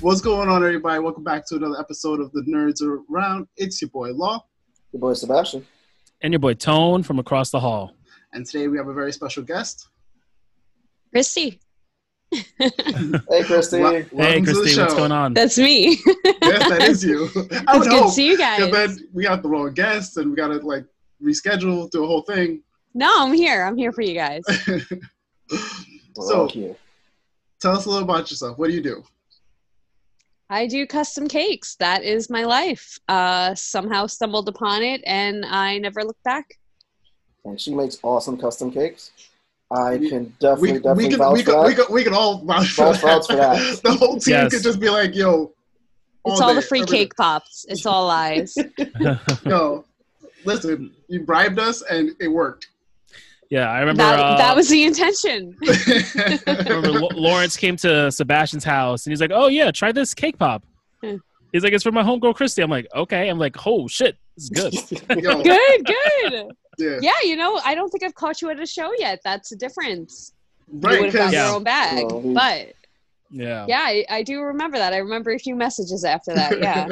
What's going on, everybody? Welcome back to another episode of the Nerds Around. It's your boy Law, Your boy Sebastian. And your boy Tone from across the hall. and today we have a very special guest. Christy. Hey, Christy. Wel- Hey, welcome to the Christy, what's going on? That's me. Yes, that is you. I it's would good hope. to see you guys. then we got the wrong guest, and we got to like reschedule, do a whole thing. No, I'm here. I'm here for you guys. We're So- Tell us a little about yourself. What do you do? I do custom cakes. That is my life. Uh, somehow stumbled upon it, and I never looked back. And she makes awesome custom cakes. I We- can definitely, We, definitely we, can, vouch we, for can, that. we, can, we can all vouch for Both vouch for that. the whole team Yes. could just be like, yo, It's all day, the free every day. cake pops. It's all lies. Yo, listen, you bribed us, and it worked. Yeah, I remember. that, uh, that was the intention. I remember Lo- Lawrence came to Sebastian's house and he's like, "Oh yeah, try this cake pop." Hmm. He's like, "It's for my homegirl Christy." I'm like, "Okay." I'm like, "Oh shit, it's good." Good, good. yeah, Yeah, you know, I don't think I've caught you at a show yet. That's the difference. right. you would have got Because Yeah. your own bag. Well, but Yeah. yeah, I, I do remember that. I remember a few messages after that. Yeah.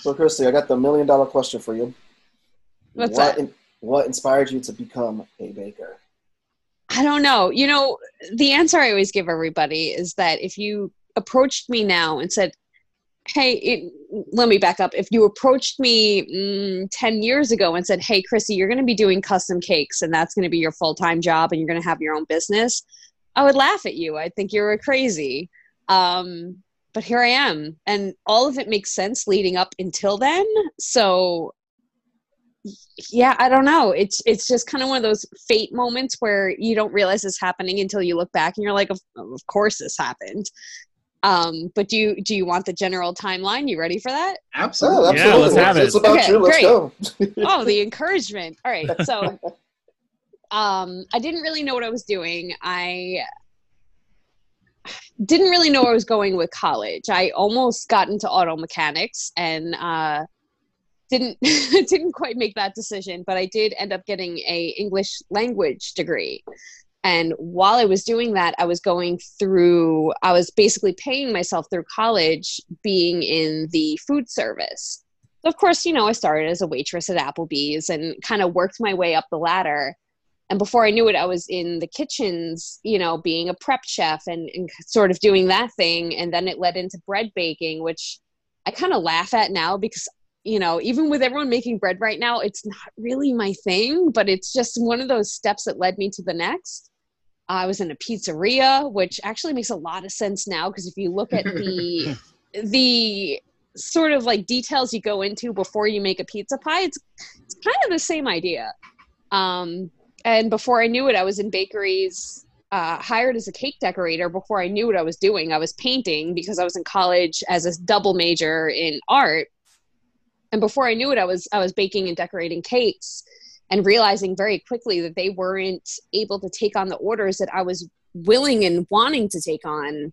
so, Christy, I got the million dollar question for you. What's what, that? in- what inspired you to become a baker? I don't know. You know, the answer I always give everybody is that if you approached me now and said, Hey, it, let me back up. If you approached me mm, 10 years ago and said, Hey, Chrissy, you're going to be doing custom cakes and that's going to be your full time job and you're going to have your own business, I would laugh at you. I'd think you're crazy. Um, but here I am. And all of it makes sense leading up until then. So yeah i don't know it's it's just kind of one of those fate moments where you don't realize it's happening until you look back and you're like of, of course this happened um but do you do you want the general timeline you ready for that Oh, absolutely. Yeah, let's have It's it. about Okay, you. Let's great. go. oh the encouragement all right so um i didn't really know what i was doing i didn't really know where i was going with college i almost got into auto mechanics and uh didn't didn't quite make that decision but i did end up getting a english language degree and while i was doing that i was going through i was basically paying myself through college being in the food service of course, you know, I started as a waitress at Applebee's and kind of worked my way up the ladder. And before I knew it, I was in the kitchens, you know, being a prep chef and, and sort of doing that thing. And then it led into bread baking, which I kind of laugh at now because, you know, even with everyone making bread right now, it's not really my thing, but it's just one of those steps that led me to the next. I was in a pizzeria, which actually makes a lot of sense now because if you look at the the sort of like details you go into before you make a pizza pie it's, it's kind of the same idea. Um, and before i knew it i was in bakeries uh, hired as a cake decorator. Before i knew what i was doing i was painting because i was in college as a double major in art and before i knew it i was i was baking and decorating cakes and realizing very quickly that they weren't able to take on the orders that i was willing and wanting to take on.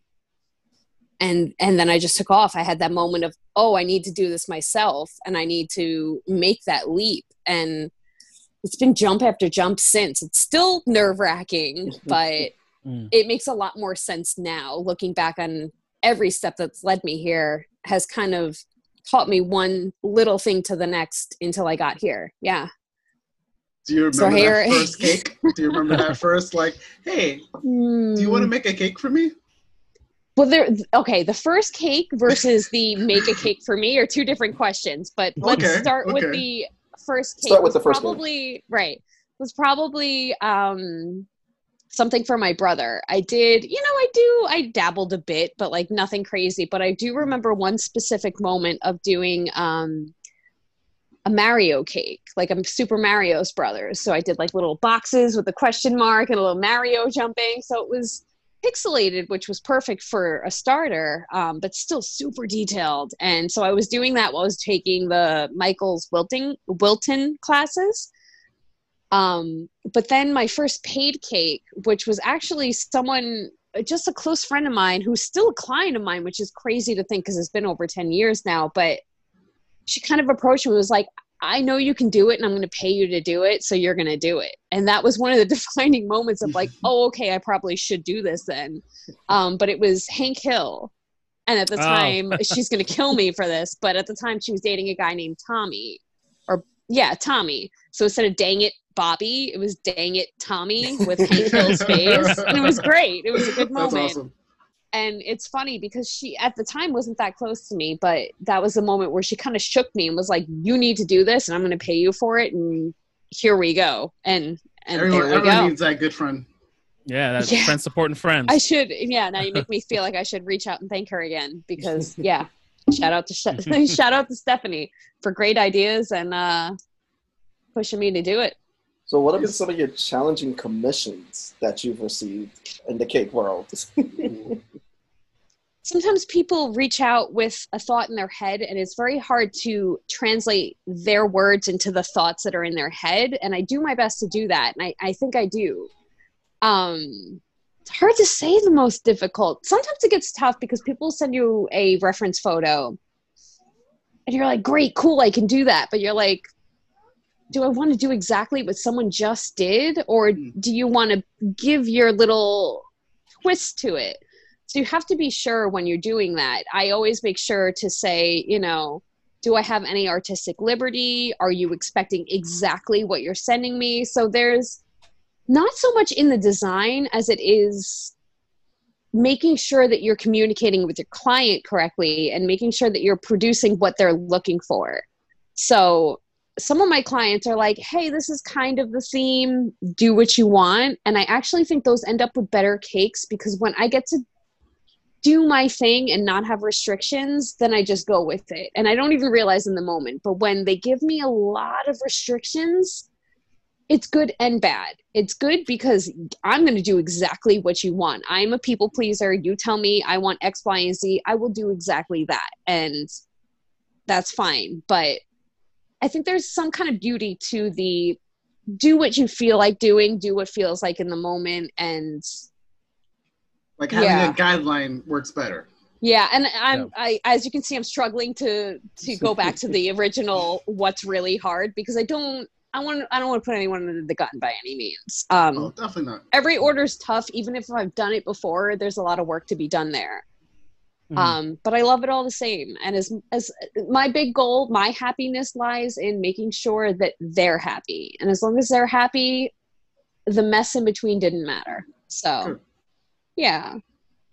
And and then i just took off. I had that moment of oh i need to do this myself and i need to make that leap. And it's been jump after jump since. It's still nerve wracking but Mm. it makes a lot more sense now looking back on every step that's led me here has kind of taught me one little thing to the next until i got here yeah Do you So remember here- that first cake? Do you remember that first like, hey, do you want to make a cake for me? Well, there. Okay, the first cake versus the make a cake for me are two different questions. But let's Okay, start with the first cake. Start with the first cake. probably right. Was probably um, something for my brother. I did. You know, I do. I dabbled a bit, but like nothing crazy. But I do remember one specific moment of doing um, a Mario cake, like I'm Super Mario's brothers. So I did like little boxes with a question mark and a little Mario jumping. So it was pixelated, which was perfect for a starter, um, but still super detailed. And so I was doing that while I was taking the Michael's Wilting Wilton classes. Um, but then my first paid cake, which was actually someone, just a close friend of mine who's still a client of mine, which is crazy to think because it's been over 10 years now. But she kind of approached me and was like, I know you can do it and I'm going to pay you to do it. So you're going to do it. And that was one of the defining moments of like, oh, okay, I probably should do this then. Um, but it was Hank Hill. And at the Oh. time, she's going to kill me for this. But at the time, she was dating a guy named Tommy. Or, yeah, Tommy. So instead of dang it, Bobby, it was dang it, Tommy with Hank Hill's face. And it was great. It was a good That's moment. awesome. And it's funny because she, at the time, wasn't that close to me. But that was the moment where she kind of shook me and was like, you need to do this, and I'm going to pay you for it. And here we go. And, and Everyone, there we everyone go. needs that good friend. Yeah, that's Yeah. friends supporting friends. I should, yeah. Now you make me feel like I should reach out and thank her again because, yeah. Shout out to shout out to Stephanie for great ideas and uh, pushing me to do it. So, what have been some of your challenging commissions that you've received in the cake world? Sometimes people reach out with a thought in their head, and it's very hard to translate their words into the thoughts that are in their head. And I do my best to do that, and I, I think I do. Um, it's hard to say the most difficult. Sometimes it gets tough because people send you a reference photo and you're like, great, cool, I can do that. But you're like, do I want to do exactly what someone just did? Or hmm. do you want to give your little twist to it? So you have to be sure when you're doing that. I always make sure to say, you know, do I have any artistic liberty? Are you expecting exactly what you're sending me? So there's not so much in the design as it is making sure that you're communicating with your client correctly and making sure that you're producing what they're looking for. So some of my clients are like, hey, this is kind of the theme, do what you want. And I actually think those end up with better cakes because when I get to do my thing and not have restrictions, then I just go with it. And I don't even realize in the moment. But when they give me a lot of restrictions, it's good and bad. It's good because I'm going to do exactly what you want. I'm a people pleaser. You tell me I want X, Y, and Z. I will do exactly that. And that's fine. But I think there's some kind of beauty to the do what you feel like doing, do what feels like in the moment. And Like having Yeah. a guideline works better. yeah, and I'm Yeah. I as you can see, I'm struggling to to go back to the original what's really hard because I don't I want I don't want to put anyone under the gun by any means. Um Oh, definitely not. every order's tough, even if I've done it before, there's a lot of work to be done there. Mhm. Um, but I love it all the same. And as as my big goal, my happiness lies in making sure that they're happy. And as long as they're happy, the mess in between didn't matter. So Good. yeah.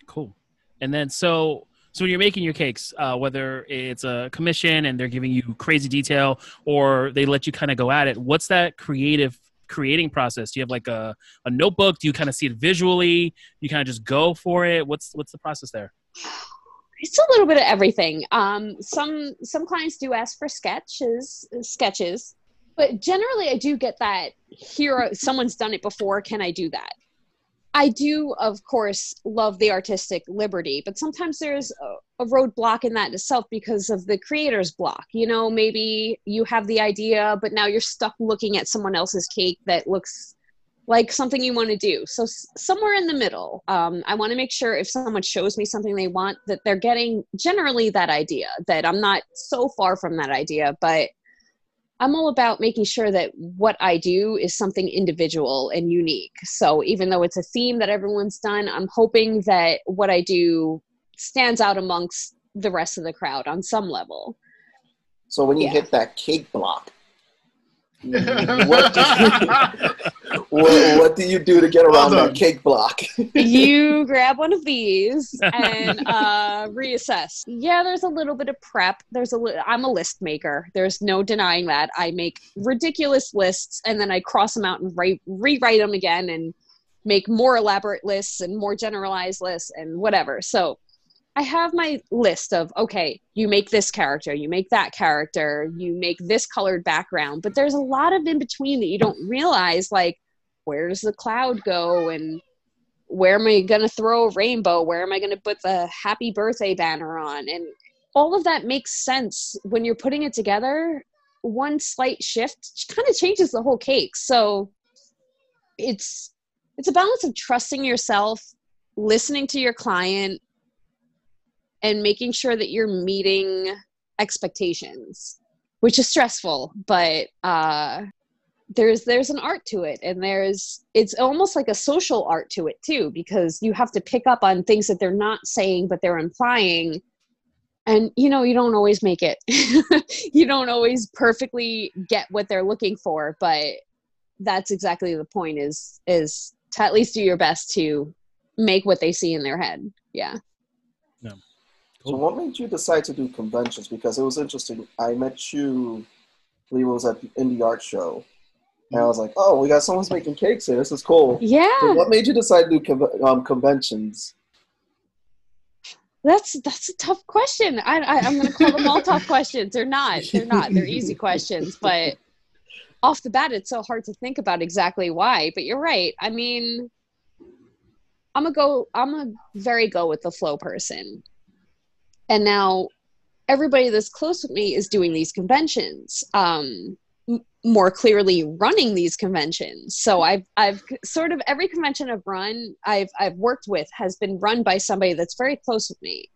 Cool. And then so so when you're making your cakes, uh, whether it's a commission and they're giving you crazy detail or they let you kind of go at it, what's that creative creating process? Do you have like a, a notebook? Do you kind of see it visually? You kind of just go for it? What's what's the process there? it's a little bit of everything. Um, some some clients do ask for sketches, sketches, but generally I do get that here. Someone's done it before. Can I do that? I do, of course, love the artistic liberty, but sometimes there's a, a roadblock in that itself because of the creator's block. You know, maybe you have the idea, but now you're stuck looking at someone else's cake that looks like something you want to do. So s- somewhere in the middle, um, I want to make sure if someone shows me something they want, that they're getting generally that idea. That I'm not so far from that idea, but I'm all about making sure that what I do is something individual and unique. So even though it's a theme that everyone's done, I'm hoping that what I do stands out amongst the rest of the crowd on some level. So, when you Yeah. hit that cake block, what do you, what, what do you do to get around Well that cake block? you grab one of these and uh, reassess. Yeah, there's a little bit of prep. There's a li- I'm a list maker. There's no denying that. I make ridiculous lists and then I cross them out and write rewrite them again and make more elaborate lists and more generalized lists and whatever. So I have my list of okay, you make this character, you make that character, you make this colored background, but there's a lot of in between that you don't realize like where does the cloud go and where am I going to throw a rainbow? Where am I going to put the happy birthday banner on? And all of that makes sense when you're putting it together. One slight shift kind of changes the whole cake. So it's it's a balance of trusting yourself, listening to your client, and making sure that you're meeting expectations, which is stressful, but uh there's there's an art to it. And there's it's almost like a social art to it too because you have to pick up on things that they're not saying but they're implying. And you know you don't always make it. You don't always perfectly get what they're looking for but that's exactly the point is is to at least do your best to make what they see in their head. Yeah So what made you decide to do conventions? Because it was interesting. I met you, I believe it was at the indie art show. And I was like, oh, we got someone's making cakes here. This is cool. So yeah what made you decide to do con- um, conventions? that's that's a tough question i, I i'm gonna call them all tough questions they're not they're not they're easy questions but off the bat it's so hard to think about exactly why but you're right i mean i'm a go i'm a very go with the flow person and now everybody that's close with me is doing these conventions um more clearly running these conventions. So i've i've sort of every convention i've run i've i've worked with has been run by somebody that's very close with me.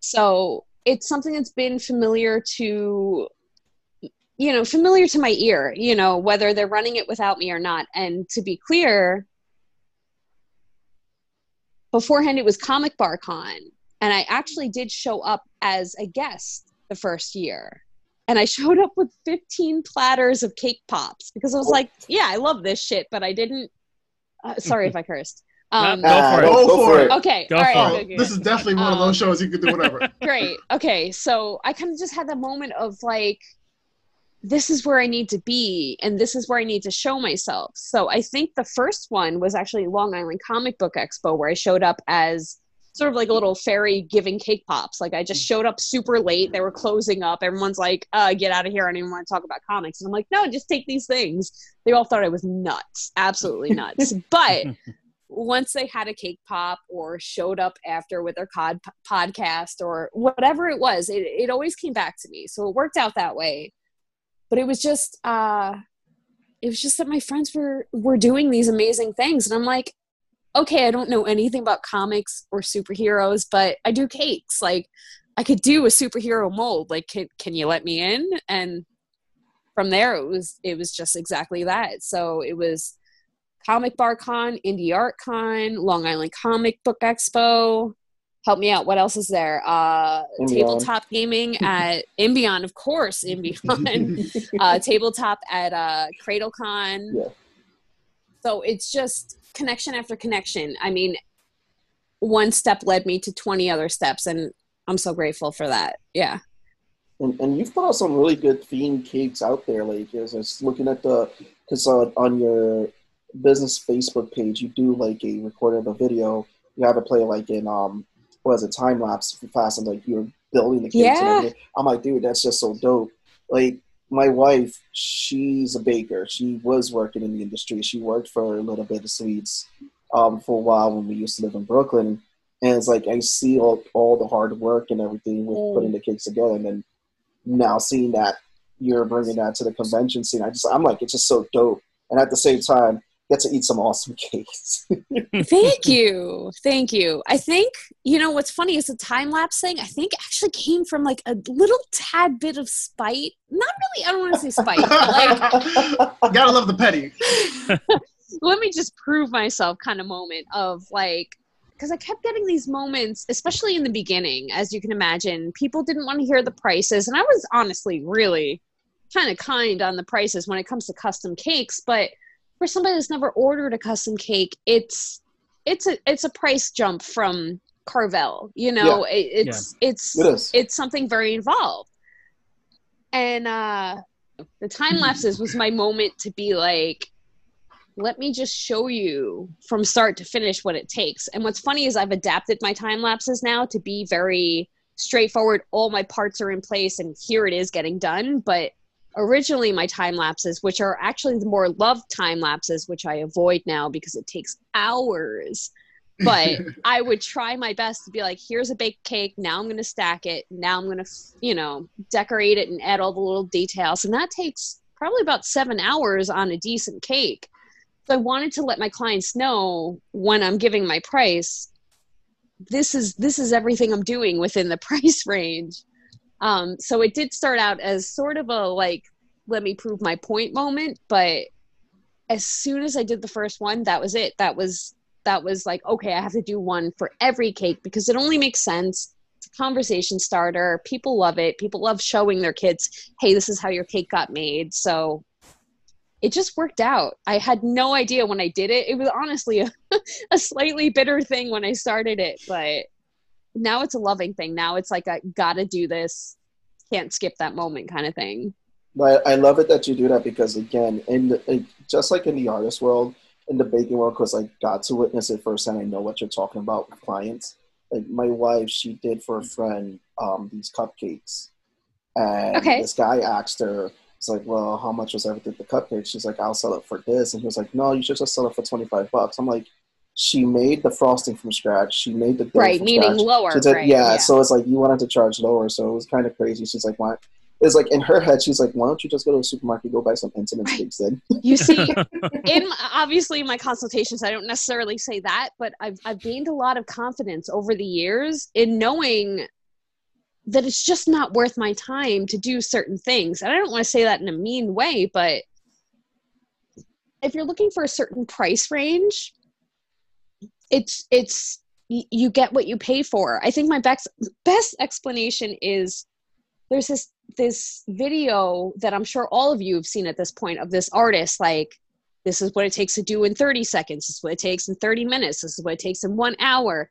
So it's something that's been familiar to you know familiar to my ear you know whether they're running it without me or not. And to be clear beforehand it was comic bar con and i actually did show up as a guest the first year and i showed up with 15 platters of cake pops because i was like yeah i love this shit but i didn't uh, sorry if i cursed um, Go for it. Go for it. okay Go all right for Oh, good, good. this is definitely one of Um, those shows you could do whatever. great okay so i kind of just had that moment of like this is where i need to be and this is where i need to show myself so i think the first one was actually long island comic book expo where i showed up as sort of like a little fairy giving cake pops. Like i just showed up super late. They were closing up. Everyone's like uh get out of here. I don't even want to talk about comics. And i'm like no just take these things. They all thought i was nuts. Absolutely nuts. But once they had a cake pop or showed up after with their cod podcast or whatever it was, it, it always came back to me. So it worked out that way. But it was just uh it was just that my friends were were doing these amazing things. And I'm like, okay, I don't know anything about comics or superheroes, but I do cakes. Like I could do a superhero mold. Like can can you let me in? And from there it was it was just exactly that. So it was Comic Bar Con, Indie Art Con, Long Island Comic Book Expo. Help me out. What else is there? Uh, tabletop gaming at Imbion, of course. Imbion. uh, tabletop at uh, CradleCon. Yeah. So it's just connection after connection. I mean, one step led me to 20 other steps, and I'm so grateful for that. Yeah. And, and you've put out some really good themed cakes out there. Like, I was looking at the, because on, on your business Facebook page, you do like a recording of a video. You have it play like in, um, what is it, time lapse fast, and like you're building the cakes and Yeah. everything. I'm like, dude, that's just so dope. Like, my wife, she's a baker. She was working in the industry. She worked for a little bit of sweets um, for a while when we used to live in Brooklyn. And it's like I see all, all the hard work and everything with Mm. putting the cakes together, and then now seeing that you're bringing that to the convention scene, I just I'm like it's just so dope. And at the same time, get to eat some awesome cakes. Thank you. Thank you. I think, you know, what's funny is the time lapse thing, I think actually came from like a little tad bit of spite. Not really, I don't want to say spite, but like, Gotta love the petty. let me just prove myself kind of moment of like, because I kept getting these moments, especially in the beginning, as you can imagine, people didn't want to hear the prices. And I was honestly really kind of kind on the prices when it comes to custom cakes. But for somebody that's never ordered a custom cake, it's it's a it's a price jump from Carvel. You know, it, it's it's it is. it's something very involved. And uh the time lapses was my moment to be like, let me just show you from start to finish what it takes. And what's funny is I've adapted my time lapses now to be very straightforward. All my parts are in place and here it is getting done. But originally my time lapses, which are actually the more loved time lapses, which I avoid now because it takes hours but I would try my best to be like, here's a baked cake. Now I'm going to stack it. Now I'm going to, you know, decorate it and add all the little details. And that takes probably about seven hours on a decent cake. So I wanted to let my clients know when I'm giving my price, this is this is everything I'm doing within the price range. Um, so it did start out as sort of a like, let me prove my point moment, but as soon as I did the first one, that was it. That was that was like, okay, I have to do one for every cake because it only makes sense It's a conversation starter. People love it. People love showing their kids, hey, this is how your cake got made. So it just worked out. I had no idea when I did it. It was honestly a, a slightly bitter thing when I started it, but now it's a loving thing. Now it's like I gotta do this, can't skip that moment kind of thing. But I love it that you do that because again, in the, just like in the artist world, in the baking world, because I got to witness it firsthand, I know what you're talking about with clients. Like my wife, she did for a friend um, these cupcakes, and Okay. this guy asked her, "It's like, well, how much was everything the cupcakes?" She's like, "I'll sell it for this," and he was like, "No, you should just sell it for twenty five bucks." I'm like, she made the frosting from scratch. She made the Right, from meaning scratch. lower. Said, right, yeah, so it's like you wanted to charge lower, so it was kind of crazy. She's like, why? It's like in her head, she's like, why don't you just go to the supermarket, go buy some Entenmann's Right. then? you see in obviously my consultations i don't necessarily say that but I've, I've gained a lot of confidence over the years in knowing that it's just not worth my time to do certain things and i don't want to say that in a mean way but if you're looking for a certain price range it's it's you get what you pay for. I think my best best explanation is there's this this video that i'm sure all of you have seen at this point of this artist like this is what it takes to do in 30 seconds this is what it takes in 30 minutes this is what it takes in one hour.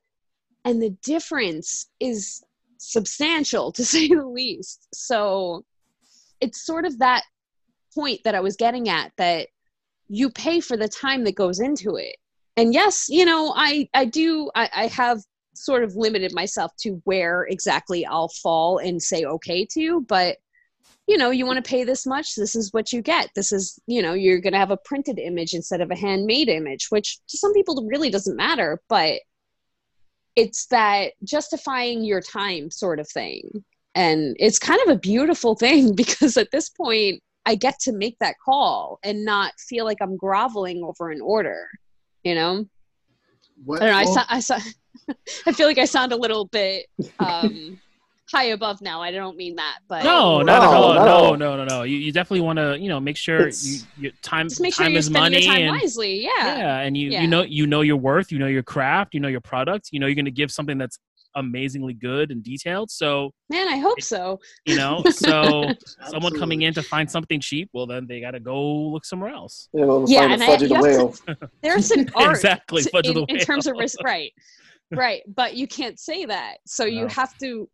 And the difference is substantial to say the least. So it's sort of that point that i was getting at that you pay for the time that goes into it and yes you know i i do i, I have sort of limited myself to where exactly i'll fall and say okay to but you know you want to pay this much this is what you get. This is you know you're going to have a printed image instead of a handmade image which to some people really doesn't matter but it's that justifying your time sort of thing. And it's kind of a beautiful thing because at this point i get to make that call and not feel like i'm groveling over an order you know What, i don't know i well, saw i saw i feel like i sound a little bit um high above now i don't mean that but No, not at No, all. no. No, no, no, no. You, you definitely want to, you know, make sure you, your time just make sure time you're is spending money your time and wisely yeah yeah, and you Yeah. you know you know your worth, you know your craft, you know your product, you know you're going to give something that's amazingly good and detailed. So man i hope so you know, so someone coming in to find something cheap, well then they got to go look somewhere else. You know, Yeah, and a I- Fudgie the have whale. there's an art exactly, to- fudge of in, the in terms of whale. risk right right but you can't say that so you have to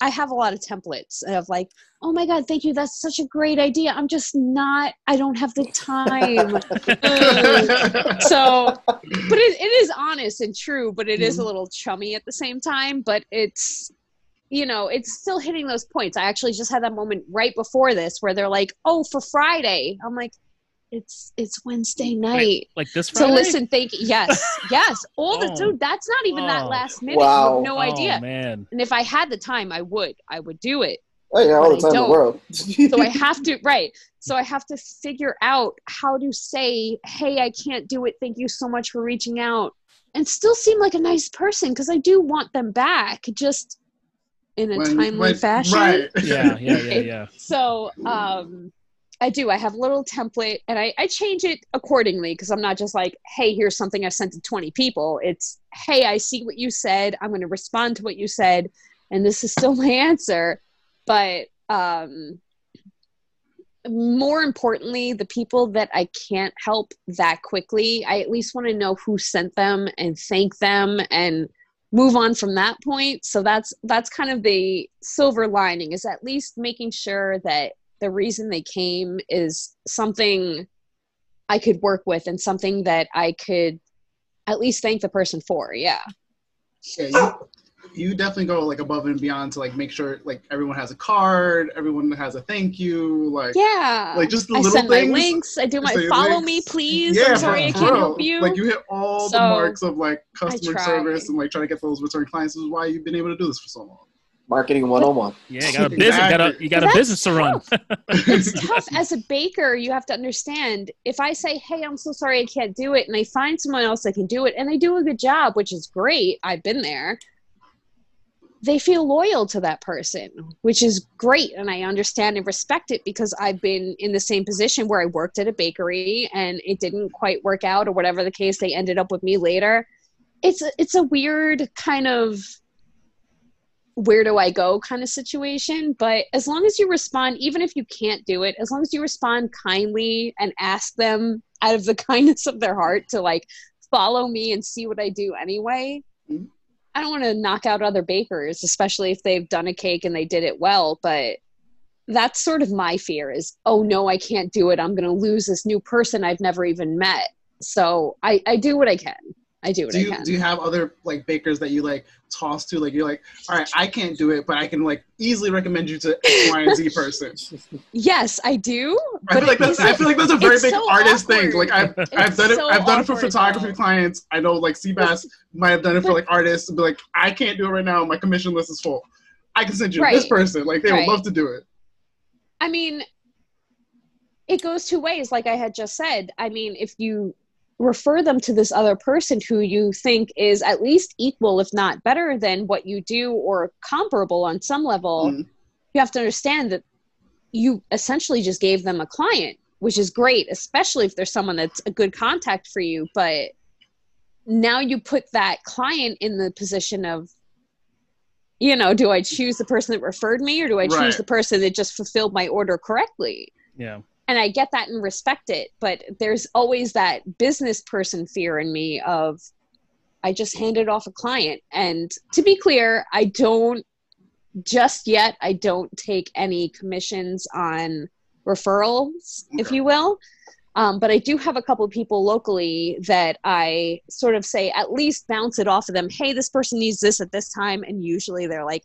i have a lot of templates of like oh my god thank you. That's such a great idea. I'm just not i don't have the time. So but it, it is honest and true but it is a mm-hmm. little chummy at the same time but it's you know it's still hitting those points. I actually just had that moment right before this where they're like oh for friday. I'm like it's it's wednesday night like this so listen, thank you. yes, yes. All the Oh. dude, that's not even that Oh. last minute. Wow. You have no oh, idea. man. And if I had the time, I would. I would do it. Oh yeah, all the time in the world. So I have to right. So I have to figure out how to say, "Hey, I can't do it. Thank you so much for reaching out." And still seem like a nice person because I do want them back, just in a When- timely when- fashion. Right. Yeah, yeah, yeah, yeah. So um I do. I have a little template and I, I change it accordingly because I'm not just like, hey, here's something I've sent to 20 people. It's, hey, I see what you said. I'm going to respond to what you said. And this is still my answer. But um, more importantly, the people that I can't help that quickly, I at least want to know who sent them and thank them and move on from that point. So that's that's kind of the silver lining is at least making sure that the reason they came is something I could work with and something that I could at least thank the person for. Yeah. Yeah, you, you definitely go like above and beyond to like make sure like everyone has a card, everyone has a thank you, like Yeah. like just the I little send things. my links. I do my follow links. me, please. Yeah, I'm sorry I can't help you. Like you hit all So, the marks of like customer service and like trying to get those return clients. This is why you've been able to do this for so long. Marketing 101. Yeah, you got a business. You got a you got a business to run. it's tough as a baker you have to understand if i say hey i'm so sorry i can't do it and i find someone else that can do it and they do a good job which is great i've been there they feel loyal to that person which is great and i understand and respect it because i've been in the same position where i worked at a bakery and it didn't quite work out or whatever the case they ended up with me later it's a, it's a weird kind of where do I go kind of situation. But as long as you respond, even if you can't do it, as long as you respond kindly and ask them out of the kindness of their heart to like follow me and see what I do anyway. Mhm. I don't want to knock out other bakers, especially if they've done a cake and they did it well. But that's sort of my fear is, oh no, I can't do it. I'm going to lose this new person I've never even met. So I, I do what I can. I do what do I you can. do you have other like bakers that you like toss to like you're like all right I can't do it but I can like easily recommend you to X Y and Z person yes, I do. I feel like that's I feel like that's a very big so artist thing like I've I've It's done it I've done it for photography though. clients I know like Seabass might have done it for like artists and be like I can't do it right now my commission list is full I can send you to this person like they Right. would love to do it I mean, it goes two ways, like I had just said. I mean, if you refer them to this other person who you think is at least equal, if not better than what you do or comparable on some level, Mhm. you have to understand that you essentially just gave them a client, which is great, especially if there's someone that's a good contact for you. But now you put that client in the position of, you know, do I choose the person that referred me or do I choose the person that just fulfilled my order correctly? Yeah. And I get that and respect it, but there's always that business person fear in me of I just handed off a client. And to be clear, I don't just yet I don't take any commissions on referrals, if you will. Um, but I do have a couple of people locally that I sort of say at least bounce it off of them. Hey, this person needs this at this time, and usually they're like,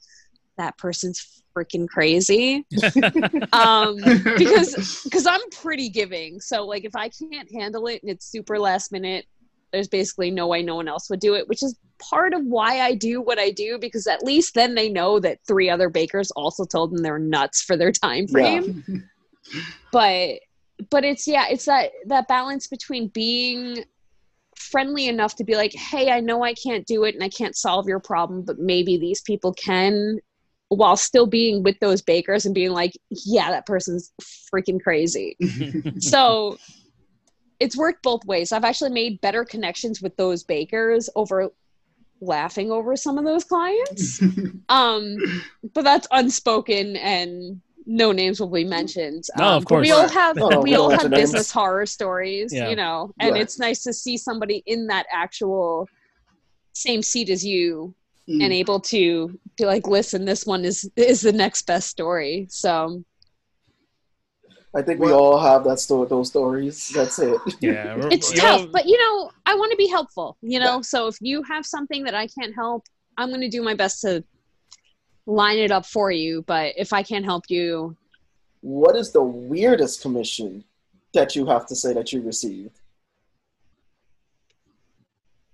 "That person's freaking crazy." um, because because I'm pretty giving. So like if I can't handle it and it's super last minute, there's basically no way no one else would do it, which is part of why I do what I do because at least then they know that three other bakers also told them they're nuts for their time frame. But but it's yeah, it's that that balance between being friendly enough to be like, "Hey, I know I can't do it and I can't solve your problem, but maybe these people can." While still being with those bakers and being like, yeah, that person's freaking crazy so it's worked both ways. I've actually made better connections with those bakers over laughing over some of those clients. um, but that's unspoken and no names will be mentioned. No, um, of course. We all have No, we we all have mention names. business horror stories, Yeah. you know, and Right. it's nice to see somebody in that actual same seat as you Mm. and able to be like, listen, this one is is the next best story. So I think we Well- all have that story, those stories. That's it. Yeah. it's tough know- but you know i want to be helpful you know so if you have something that i can't help i'm going to do my best to line it up for you but if i can't help you What is the weirdest commission that you have to say that you received?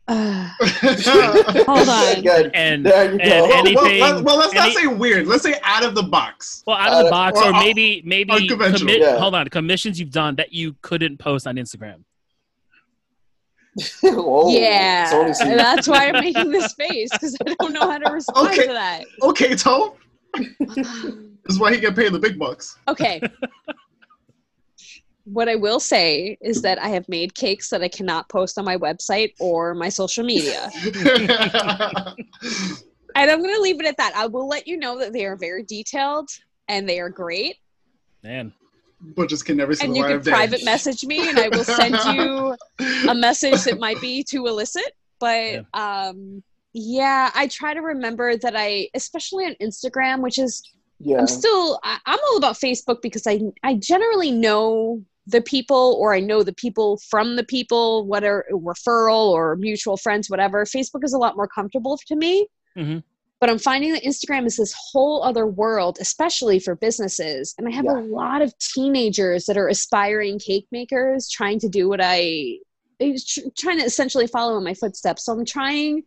Uh, Hold on. Good. And There you and go. well, well, anything- let, well, let's not say weird. Let's say out of the box. well, out of the Uh, box, or or maybe maybe commi- Yeah. hold on, commissions you've done that you couldn't post on Instagram. oh, yeah that's why i'm making this face because i don't know how to respond Okay. to that Okay, Toe. This is why he get paid the big bucks. okay what i will say is that i have made cakes that i cannot post on my website or my social media. And i'm going to leave it at that. I will let you know that they are very detailed and they are great. Man, Butchers can never see and the you light can of day. private message me and i will send you a message that might be too illicit. But um yeah i try to remember that i especially on instagram which is Yeah. i'm still I, i'm all about facebook because i i generally know the people or i know the people from the people whether referral or mutual friends whatever facebook is a lot more comfortable to me Mhm. but i'm finding that instagram is this whole other world especially for businesses and i have Yeah. a lot of teenagers that are aspiring cake makers trying to do what i trying to essentially follow in my footsteps so i'm trying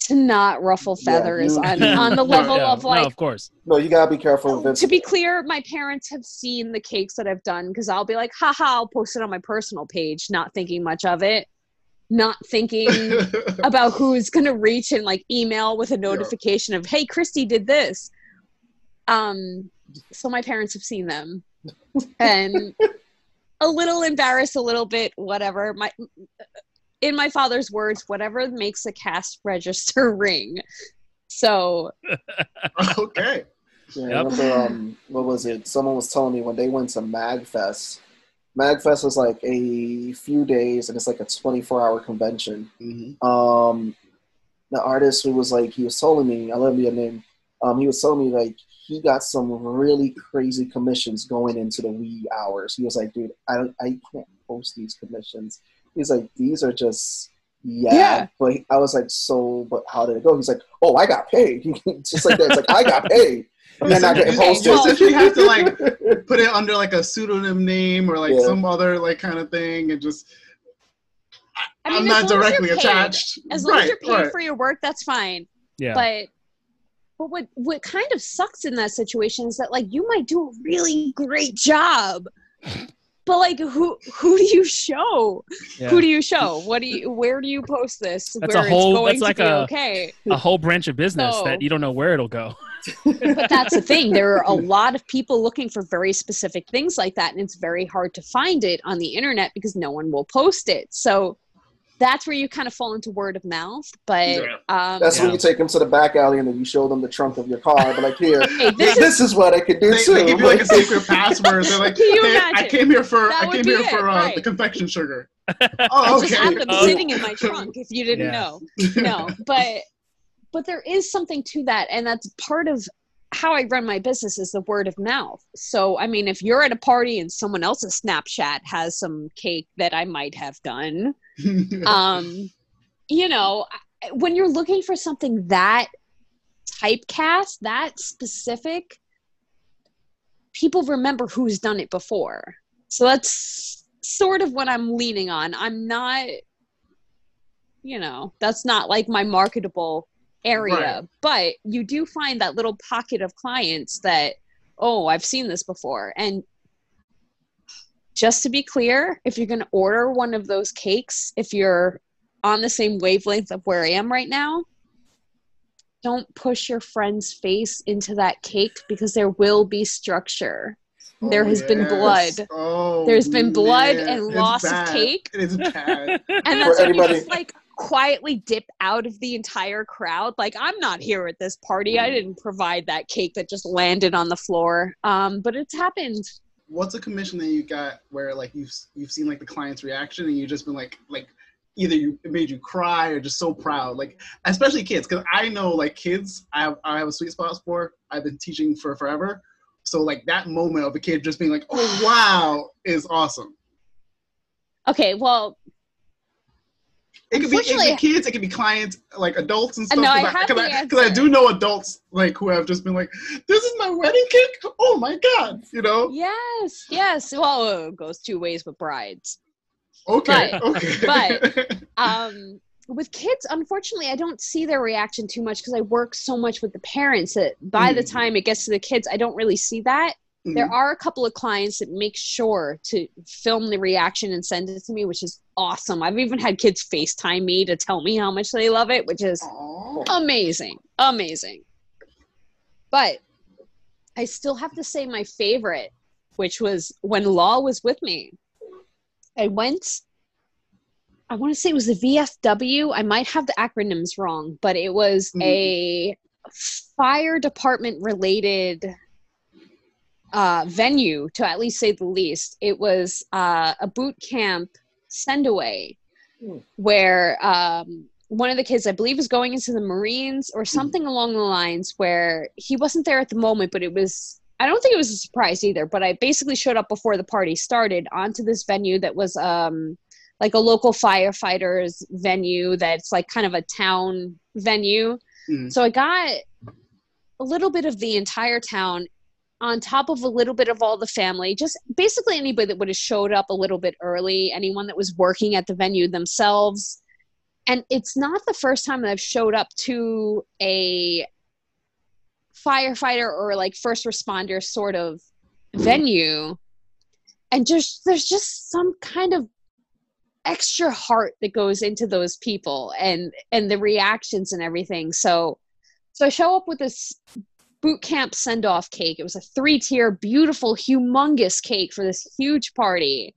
to not ruffle Yeah, feathers you- on, on the level Yeah, of like no, of course. no, you gotta be careful. Vince. to be clear, my parents have seen the cakes that I've done because I'll be like, haha, I'll post it on my personal page, not thinking much of it, not thinking about who's going to reach and like email with a notification of, hey, Christy did this. Um, so my parents have seen them and a little embarrassed, a little bit, whatever. My, in my father's words, whatever makes a cash register ring. So okay. Yeah, Yep. remember um, what was it? Someone was telling me when they went to MagFest. MagFest was like a few days, and it's like a 24-hour convention. Mhm. Um, the artist who was like, he was telling me, I love your name. Um, he was telling me like he got some really crazy commissions going into the wee hours. He was like, dude, I I can't post these commissions. He's like, these are just yeah. Yeah. But I was like, so, but how did it go? He's like, oh, I got paid. just like that. It's like I got paid. And they're not getting You- posted. you have to like put it under like a pseudonym name or like Yeah. some other like kind of thing and just I mean, I'm not long as you're directly paid- attached. As long right, as you're paid right. for your work, that's fine. Yeah. But but what what kind of sucks in that situation is that like you might do a really great job, but like who who do you show? yeah. Who do you show? What do you where do you post this? That's where a whole- it's going that's like a- okay. a whole branch of business So- that you don't know where it'll go. But that's the thing. There are a lot of people looking for very specific things like that, and it's very hard to find it on the internet because no one will post it. So that's where you kind of fall into word of mouth. But Yeah. um, That's when you take them to the back alley and then you show them the trunk of your car. But like, here, hey, this, this is is what I could do They, too. they give you like a secret password. They're like, Can you "Hey, I imagine? came here for That I came here it, for uh, right. the confection sugar. I Oh, just okay. have them Oh. sitting in my trunk if you didn't Yeah. know. No, but but there is something to that, and that's part of how I run my business is the word of mouth. So I mean, if you're at a party and someone else's Snapchat has some cake that I might have done, um, you know, when you're looking for something that typecast, that specific, people remember who's done it before. So that's sort of what I'm leaning on. I'm not, you know, that's not like my marketable area, Right. but you do find that little pocket of clients that, oh, I've seen this before. And just to be clear, if you're going to order one of those cakes, if you're on the same wavelength of where I am right now, don't push your friend's face into that cake because there will be structure. Oh, there has been blood. Oh, There's been blood man. and It's loss of cake. It is bad. And For that's when you anybody- just like quietly dip out of the entire crowd. Like, I'm not here at this party. I didn't provide that cake that just landed on the floor. Um, but it's happened. What's a commission that you got where like you've you've seen like the client's reaction and you've just been like like either you it made you cry or just so proud like especially kids because I know like kids I have I have a sweet spot for I've been teaching for forever so like that moment of a kid just being like oh wow is awesome Okay, well, it could be, it could be kids it could be clients like adults and stuff no, I because have I, 'cause the I answer. do know adults like who have just been like this is my wedding cake oh my god you know yes, yes. Well, it goes two ways with brides. okay But- okay but- um with kids unfortunately i don't see their reaction too much because i work so much with the parents that by the Mm. time it gets to the kids i don't really see that There are a couple of clients that make sure to film the reaction and send it to me which is awesome. I've even had kids facetime me to tell me how much they love it which is amazing amazing. But i still have to say my favorite which was when law was with me. I went i want to say it was the vfw i might have the acronyms wrong but it was Mhm. a fire department related uh, venue to at least say the least it was uh, a boot camp send away Hmm. where um, one of the kids i believe was going into the marines or something along the lines where he wasn't there at the moment but it was i don't think it was a surprise either but i basically showed up before the party started onto this venue that was um, like a local firefighters venue that's like kind of a town venue Mhm. so i got a little bit of the entire town on top of a little bit of all the family, just basically anybody that would have showed up a little bit early, anyone that was working at the venue themselves. And it's not the first time that I've showed up to a firefighter or like first responder sort of mm-hmm. venue. And just there's just some kind of extra heart that goes into those people and and the reactions and everything. So so I show up with this boot camp send off cake. It was a three tier, beautiful, humongous cake for this huge party.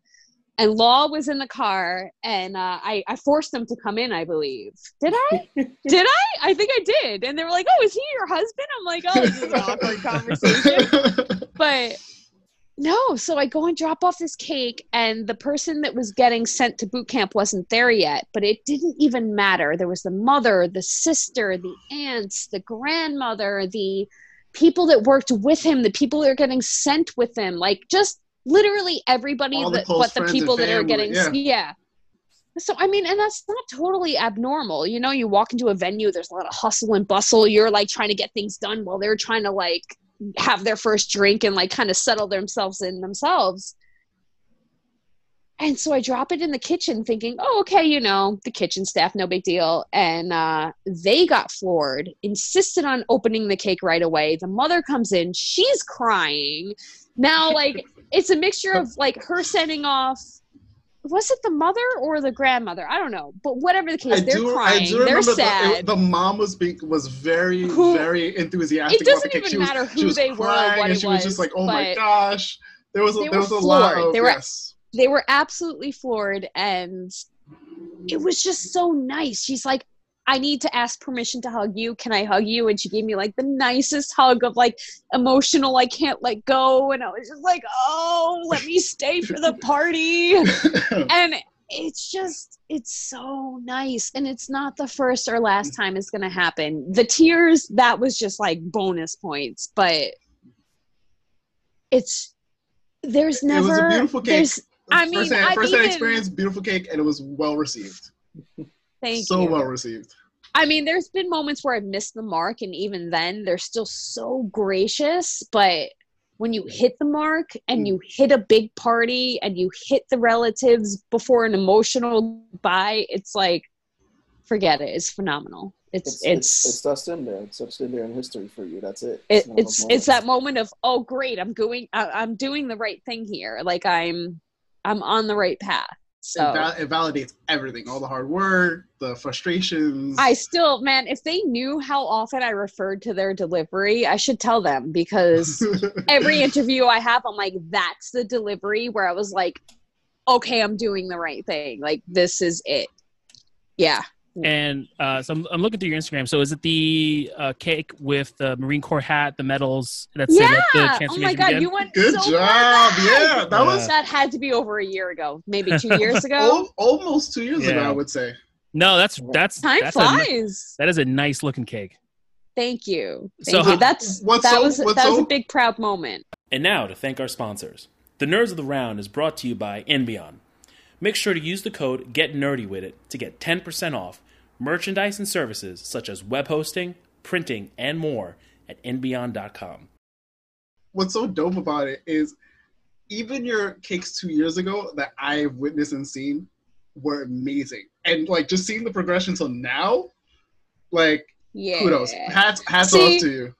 and Law was in the car, and uh, I, I forced them to come in. I believe. Did I? did I? I think I did. And they were like, "Oh, is he your husband?" I'm like, "Oh, this is an awkward conversation." But no, so I go and drop off this cake, and the person that was getting sent to boot camp wasn't there yet. But it didn't even matter. There was the mother, the sister, the aunts, the grandmother, the people that worked with him, the people that are getting sent with him, like just literally everybody that but the people that are getting yeah. So I mean, and that's not totally abnormal. You know, you walk into a venue, there's a lot of hustle and bustle. You're like trying to get things done while they're trying to like have their first drink and like kind of settle themselves in themselves. And so I drop it in the kitchen thinking, oh, okay, you know, the kitchen staff, no big deal. And uh, they got floored, insisted on opening the cake right away. The mother comes in, she's crying. Now, like, it's a mixture of like her sending off. Was it the mother or the grandmother? I don't know. But whatever the case, I they're do, crying. They're sad. the, it- the mom was being was very Who- very enthusiastic It doesn't about the cake. even she was, matter she who was they were what and it she was just like, "Oh my gosh!" There was a, there was a lot of They were- yes. They were absolutely floored and it was just so nice. She's like i need to ask permission to hug you. Can i hug you? And she gave me like the nicest hug of like emotional i can't let go. And i was just like oh let me stay for the party. And it's just it's so nice. And it's not the first or last time it's going to happen. The tears that was just like bonus points but it's there's It was a never beautiful cake. there's I mean, first hand, I've first hand even- experience, beautiful cake, and it was well received. thank so you So well received. I mean, there's been moments where I've missed the mark, and even then, they're still so gracious. But when you hit the mark and hmm. you hit a big party and you hit the relatives before an emotional bye, it's like, forget it. It's phenomenal. It's It's, it's it's, it's just in there. It's just in there in history for you. That's it. it, it's it's that moment of oh great, I'm going, I, I'm doing the right thing here. Like I'm I'm on the right path. So. It, val- it validates everything, all the hard work, the frustrations. I still, man, if they knew how often I referred to their delivery, I should tell them because every interview I have, I'm like, that's the delivery where I was like, okay, I'm doing the right thing. Like, this is it. Yeah. And uh, so I'm, I'm looking through your Instagram. So is it the uh, cake with the Marine Corps hat, the medals? That's Yeah. it, the Oh my God. begin? You went Good so job. far back. Yeah, that was That had to be over a year ago, maybe two years ago. al- almost two years ago, I would say. No, that's that's Time that's a, flies. that is a nice looking cake. Thank you. So you. That's What's that so- was what's that was so- a big proud moment. And now to thank our sponsors. The Nerds of the Round is brought to you by Enbion. Make sure to use the code Get Nerdy with it to get 10% off merchandise and services such as web hosting, printing, and more at nbeyond.com. What's so dope about it is even your cakes two years ago that I've witnessed and seen were amazing. And like just seeing the progression till now, like Yeah. kudos. Hats hats See, off to you.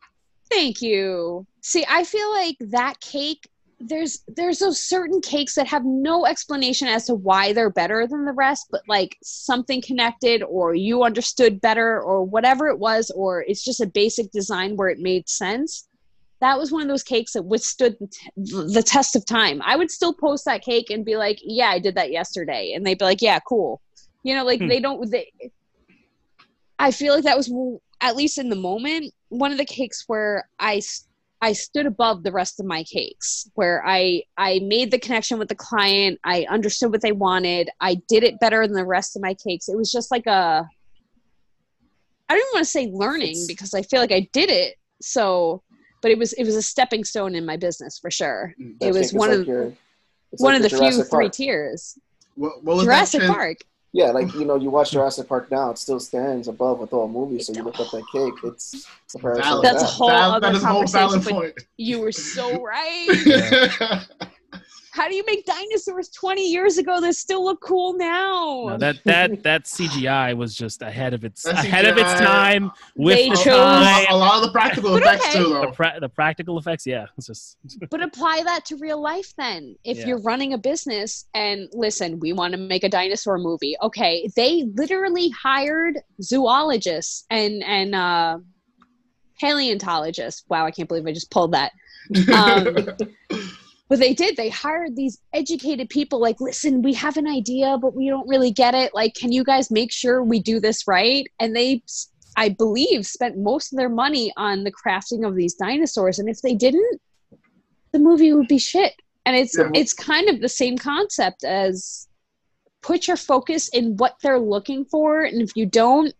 Thank you. See, I feel like that cake there's there's those certain cakes that have no explanation as to why they're better than the rest, but like something connected or you understood better or whatever it was or it's just a basic design where it made sense. That was one of those cakes that withstood the, t- the test of time. I would still post that cake and be like, "Yeah, I did that yesterday," and they'd be like, "Yeah, cool." You know, like Hmm. they don't. They, I feel like that was at least in the moment one of the cakes where I s- I stood above the rest of my cakes where I I made the connection with the client. I understood what they wanted. I did it better than the rest of my cakes. It was just like a I don't even want to say learning It's- because I feel like I did it. So but it was it was a stepping stone in my business for sure. Mm. It was one like of your- one like of the few Jurassic three tiers. What, what was Jurassic that? Park Yeah, like you know, you watch Jurassic Park now; it still stands above with all movies. So you look at that cake; it's comparison Valid. to That's a whole Val- other that is a whole valid conversation, point. you were so right how do you make dinosaurs 20 years ago that still look cool now? No, that that that CGI was just ahead of its That ahead of its time with They the chose- time. a lot of the practical But effects okay. too, The, pra- the practical effects, yeah, it's just but apply that to real life then. If Yeah. you're running a business and listen we want to make a dinosaur movie. Okay they literally hired zoologists and and uh paleontologists. Wow i can't believe i just pulled that. Um, But they did. They hired these educated people like, listen, we have an idea, but we don't really get it. Like, can you guys make sure we do this right? And they, I believe, spent most of their money on the crafting of these dinosaurs. And if they didn't, the movie would be shit. And it's Yeah. it's kind of the same concept as put your focus in what they're looking for, and if you don't,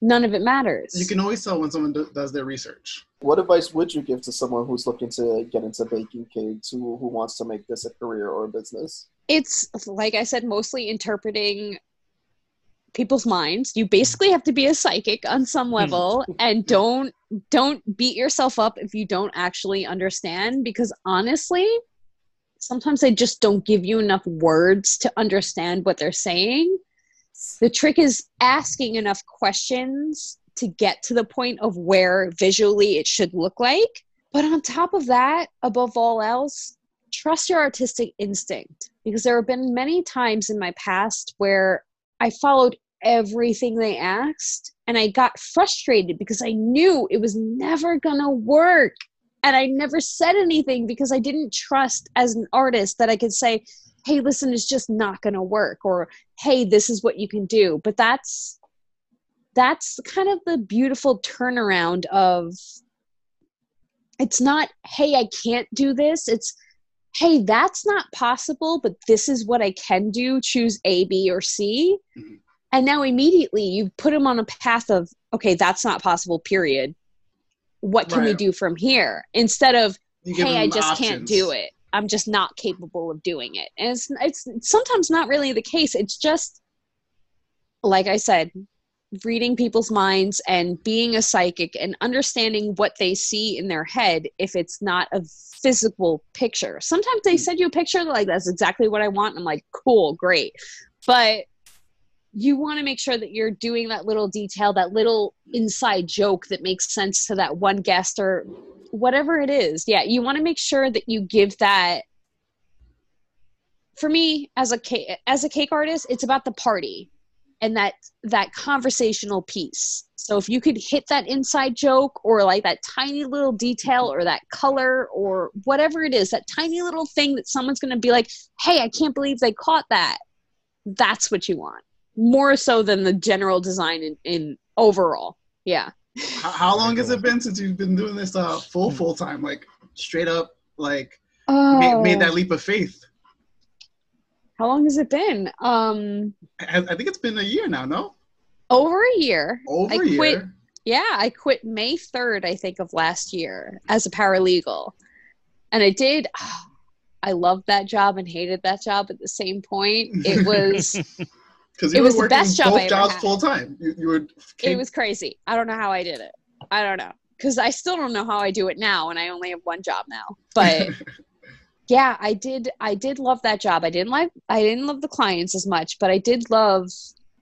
none of it matters. You can always tell when someone do, does their research. What advice would you give to someone who's looking to get into baking cakes, who, who wants to make this a career or a business? it's like I said, mostly interpreting people's minds. You basically have to be a psychic on some hmm. level and don't don't beat yourself up if you don't actually understand because honestly, sometimes they just don't give you enough words to understand what they're saying. The trick is asking enough questions to get to the point of where visually it should look like. But on top of that, above all else, trust your artistic instinct because there have been many times in my past where I followed everything they asked and I got frustrated because I knew it was never gonna work. And I never said anything because I didn't trust as an artist that I could say, hey, listen, it's just not gonna work, or hey, this is what you can do. But that's that's kind of the beautiful turnaround of it's not, hey, I can't do this. It's hey, that's not possible, but this is what I can do. Choose A, B, or C. Mhm. And now immediately you put them on a path of, okay, that's not possible, period. What can we do from here? Instead of, hey, I just can't do it. I'm just not capable of doing it. And it's, it's sometimes not really the case. It's just, like I said, reading people's minds and being a psychic and understanding what they see in their head if it's not a physical picture. Sometimes they hmm. send you a picture, they're like, that's exactly what I want. I'm like, cool, great. But you want to make sure that you're doing that little detail, that little inside joke that makes sense to that one guest or whatever it is. Yeah, you want to make sure that you give that. For me, as a cake, as a cake artist, it's about the party and that that conversational piece. So if you could hit that inside joke or like that tiny little detail or that color or whatever it is, that tiny little thing that someone's going to be like, "Hey, I can't believe they caught that." That's what you want. More so than the general design in, in overall. Yeah. How, how long has it been since you've been doing this uh, full full time, like straight up, like Oh. made, made that leap of faith? How long has it been? Um I, I think it's been a year now. No, over a year. over I a year. quit Yeah, I quit May 3rd, I think, of last year as a paralegal. And I did, I loved that job and hated that job at the same point. It was, Because It was the best job I both ever jobs had. full time. You, you were. it was crazy. I don't know how I did it. I don't know. Because I still don't know how I do it now, and I only have one job now. But yeah, I did. I did love that job. I didn't like. I didn't love the clients as much, but I did love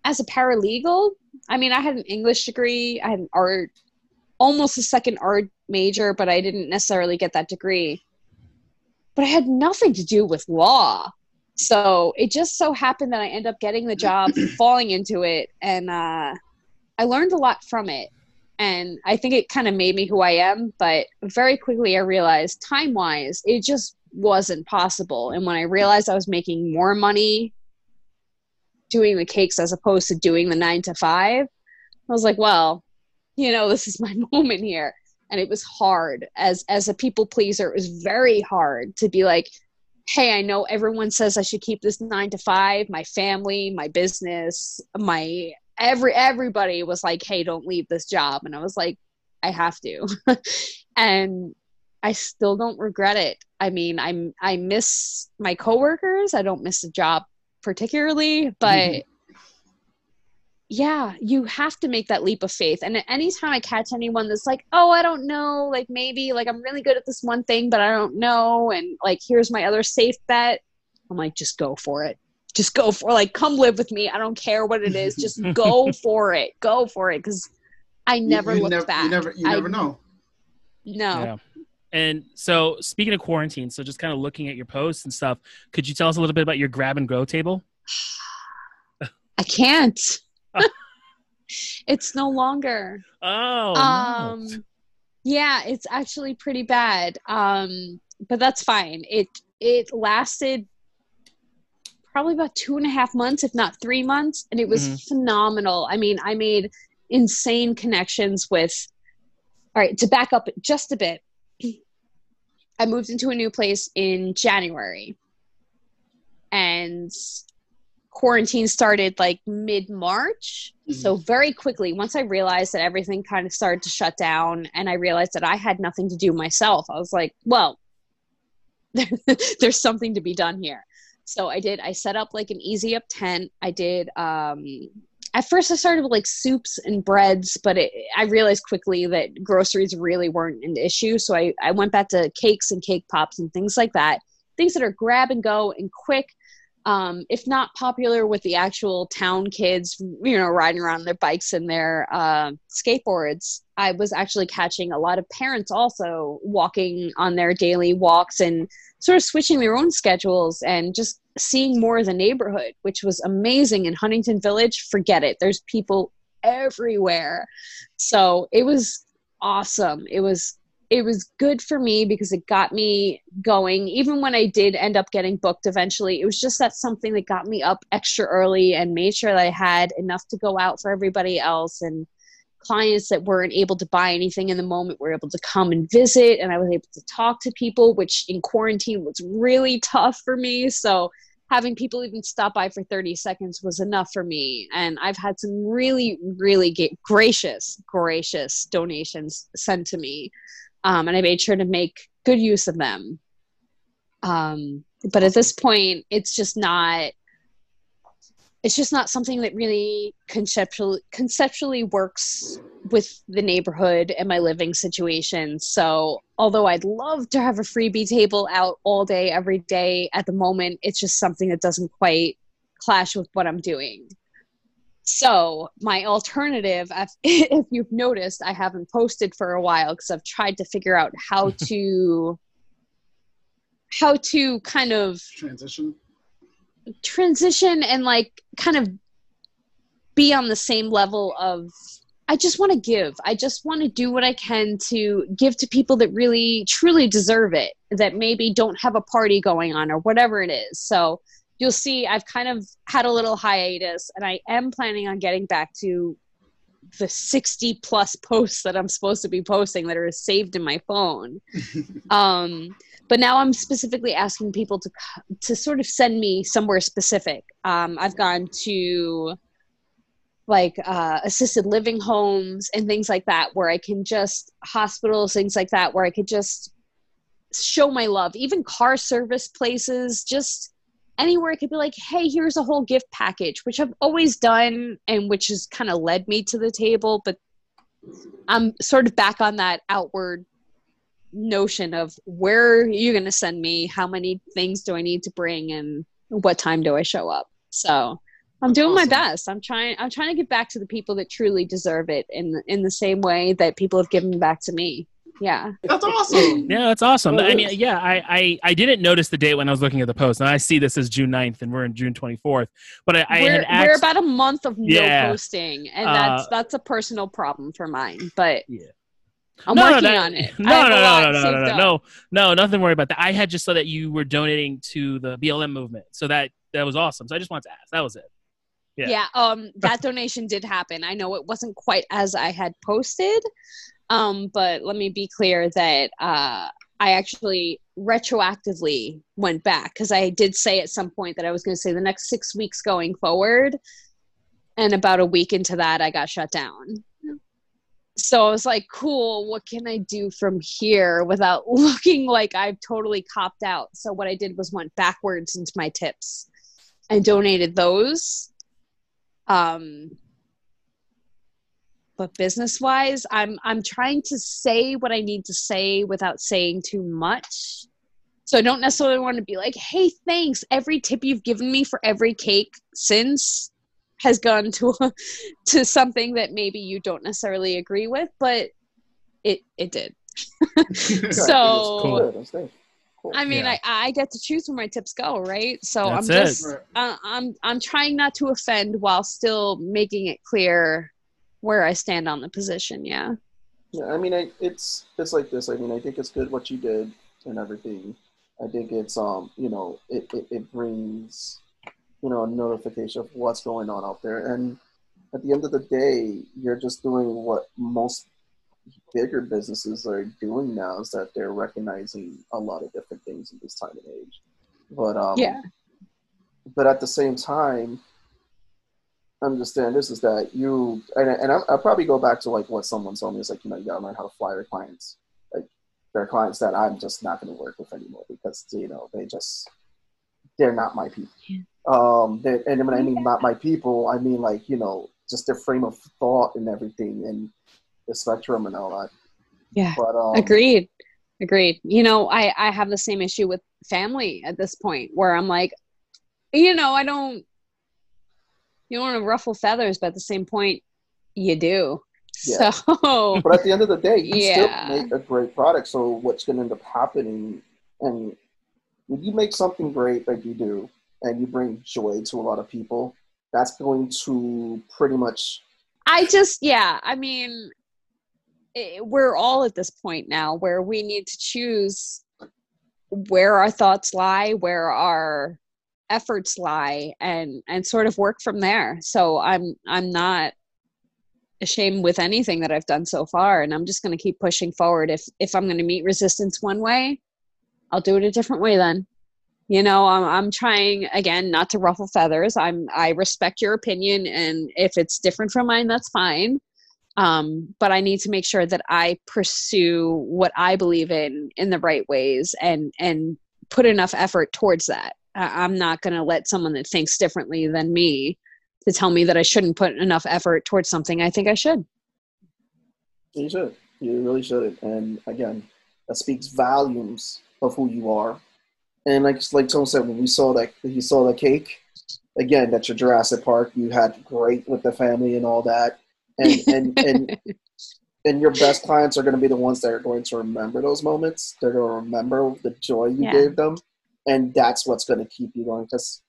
as a paralegal. I mean, I had an English degree. I had an art, almost a second art major, but I didn't necessarily get that degree. But I had nothing to do with law. So it just so happened that I ended up getting the job, falling into it, and uh, I learned a lot from it. And I think it kind of made me who I am. But very quickly, I realized time wise, it just wasn't possible. And when I realized I was making more money doing the cakes as opposed to doing the nine to five, I was like, well, you know, this is my moment here. And it was hard as as a people pleaser. It was very hard to be like, hey, I know everyone says I should keep this nine to five. My family, my business, my every everybody was like, hey, don't leave this job. And I was like, I have to. and I still don't regret it. I mean, I'm I miss my coworkers. I don't miss the job particularly, but mm-hmm. Yeah, you have to make that leap of faith. And anytime I catch anyone that's like, "Oh, I don't know, like maybe like I'm really good at this one thing, but I don't know," and like here's my other safe bet, I'm like, just go for it. Just go for like come live with me. I don't care what it is. Just go for it. Go for it because I never you, looked never, back. You never, you I- never know. No. Yeah. And so, speaking of quarantine, so just kind of looking at your posts and stuff, could you tell us a little bit about your grab and grow table? I can't. It's no longer. Oh, um no. yeah, it's actually pretty bad. Um but that's fine. It it lasted probably about two and a half months, if not three months, and it was Mhm. phenomenal. I mean, I made insane connections with. All right, to back up just a bit, I moved into a new place in January, and quarantine started like mid March. So very quickly, once I realized that everything kind of started to shut down, and I realized that I had nothing to do myself, I was like, well, there's something to be done here. So I did. I set up like an easy up tent. I did. Um, at first, I started with like soups and breads, but it, I realized quickly that groceries really weren't an issue. So I, I went back to cakes and cake pops and things like that. Things that are grab and go and quick. Um, if not popular with the actual town kids, you know, riding around their bikes and their uh, skateboards, I was actually catching a lot of parents also walking on their daily walks and sort of switching their own schedules and just seeing more of the neighborhood, which was amazing in Huntington Village. Forget it. There's people everywhere. So it was awesome. It was it was good for me because it got me going. Even when I did end up getting booked eventually, it was just that something that got me up extra early and made sure that I had enough to go out for everybody else and clients that weren't able to buy anything in the moment were able to come and visit and I was able to talk to people which in quarantine was really tough for me. So having people even stop by for 30 seconds was enough for me. And I've had some really really gracious gracious donations sent to me um, and I made sure to make good use of them um, but at this point it's just not it's just not something that really conceptually conceptually works with the neighborhood and my living situation. So, although I'd love to have a freebie table out all day every day, at the moment it's just something that doesn't quite clash with what I'm doing. So, my alternative, if, if you've noticed, I haven't posted for a while because I've tried to figure out how to how to kind of Transition. transition and like kind of be on the same level of I just want to give. I just want to do what I can to give to people that really truly deserve it, that maybe don't have a party going on or whatever it is. So you'll see I've kind of had a little hiatus and I am planning on getting back to the 60 plus posts that I'm supposed to be posting that are saved in my phone. um, but now I'm specifically asking people to to sort of send me somewhere specific. Um, I've gone to like uh, assisted living homes and things like that, where I can just hospitals, things like that, where I could just show my love. Even car service places, just anywhere it could be like, hey, here's a whole gift package, which I've always done and which has kind of led me to the table, but I'm sort of back on that outward notion of where are you going to send me? How many things do i need to bring? And what time do i show up? So i'm doing my best. I'm trying i'm trying to get back to the people that truly deserve it in in the same way that people have given back to me yeah That's awesome. Yeah, that's awesome. I mean, yeah, I, I I didn't notice the date when I was looking at the post. And I see this as June 9th and we're in June 24th. But I, I we're, had asked, we're about a month of no Yeah. posting and Uh, that's that's a personal problem for mine but Yeah. i'm no, working no, that- on it I No, have no, a no, lot no, no, saved no, no, up. no, no, nothing to worry about that. I had just saw that you were donating to the BLM movement, so that that was awesome. So I just wanted to ask. That was it. Yeah. yeah. um that donation did happen i know it wasn't quite as i had posted um but let me be clear that uh i actually retroactively went back because i did say at some point that i was going to say the next six weeks going forward. And about a week into that i got shut down. So i was like cool what can i do from here without looking like i've totally copped out? So what i did was went backwards into my tips and donated those. Um but business wise i'm i'm trying to say what i need to say without saying too much so i don't necessarily want to be like hey thanks every tip you've given me for every cake since has gone to to something that maybe you don't necessarily agree with but it it did so Cool. Good, that's nice. Cool. i mean Yeah. I, I get to choose where my tips go right so That's i'm just uh, I'm I'm trying not to offend while still making it clear where I stand on the position. Yeah. Yeah, I mean, I, it's it's like this. I mean, I think it's good what you did and everything. I think it's um you know it, it, it brings you know a notification of what's going on out there, and at the end of the day, you're just doing what most bigger businesses are doing now is that they're recognizing a lot of different things in this time and age. But um, Yeah. But at the same time, understand this is that you and, and I'll, I'll probably go back to like what someone told me is like you know you gotta learn how to fly your clients. Like there are clients that I'm just not going to work with anymore because you know they just they're not my people. Yeah. Um, they, and when I mean not my people, I mean like you know just their frame of thought and everything and the spectrum and all that. Yeah. But um, Agreed. Agreed. You know, I I have the same issue with family at this point where I'm like, you know, I don't you don't want to ruffle feathers, but at the same point, you do. Yeah. So But at the end of the day, you Yeah. still make a great product. So what's going to end up happening, and when you make something great like you do, and you bring joy to a lot of people, that's going to pretty much I just, yeah, I mean, it, we're all at this point now where we need to choose where our thoughts lie, where our efforts lie, and and sort of work from there. So I'm I'm not ashamed with anything that I've done so far, and I'm just going to keep pushing forward. If if I'm going to meet resistance one way, I'll do it a different way then you know I'm, I'm trying again not to ruffle feathers i'm i respect your opinion and if it's different from mine that's fine um, but i need to make sure that i pursue what i believe in in the right ways and and put enough effort towards that I, i'm not going to let someone that thinks differently than me to tell me that i shouldn't put enough effort towards something i think i should. You should. You really should. And again that speaks volumes of who you are. And like like Tone said when we saw that he saw the cake again that's your Jurassic Park. You had great with the family and all that. And and and and your best clients are going to be the ones that are going to remember those moments. They're going to remember the joy you Yeah. gave them and that's what's going to keep you going because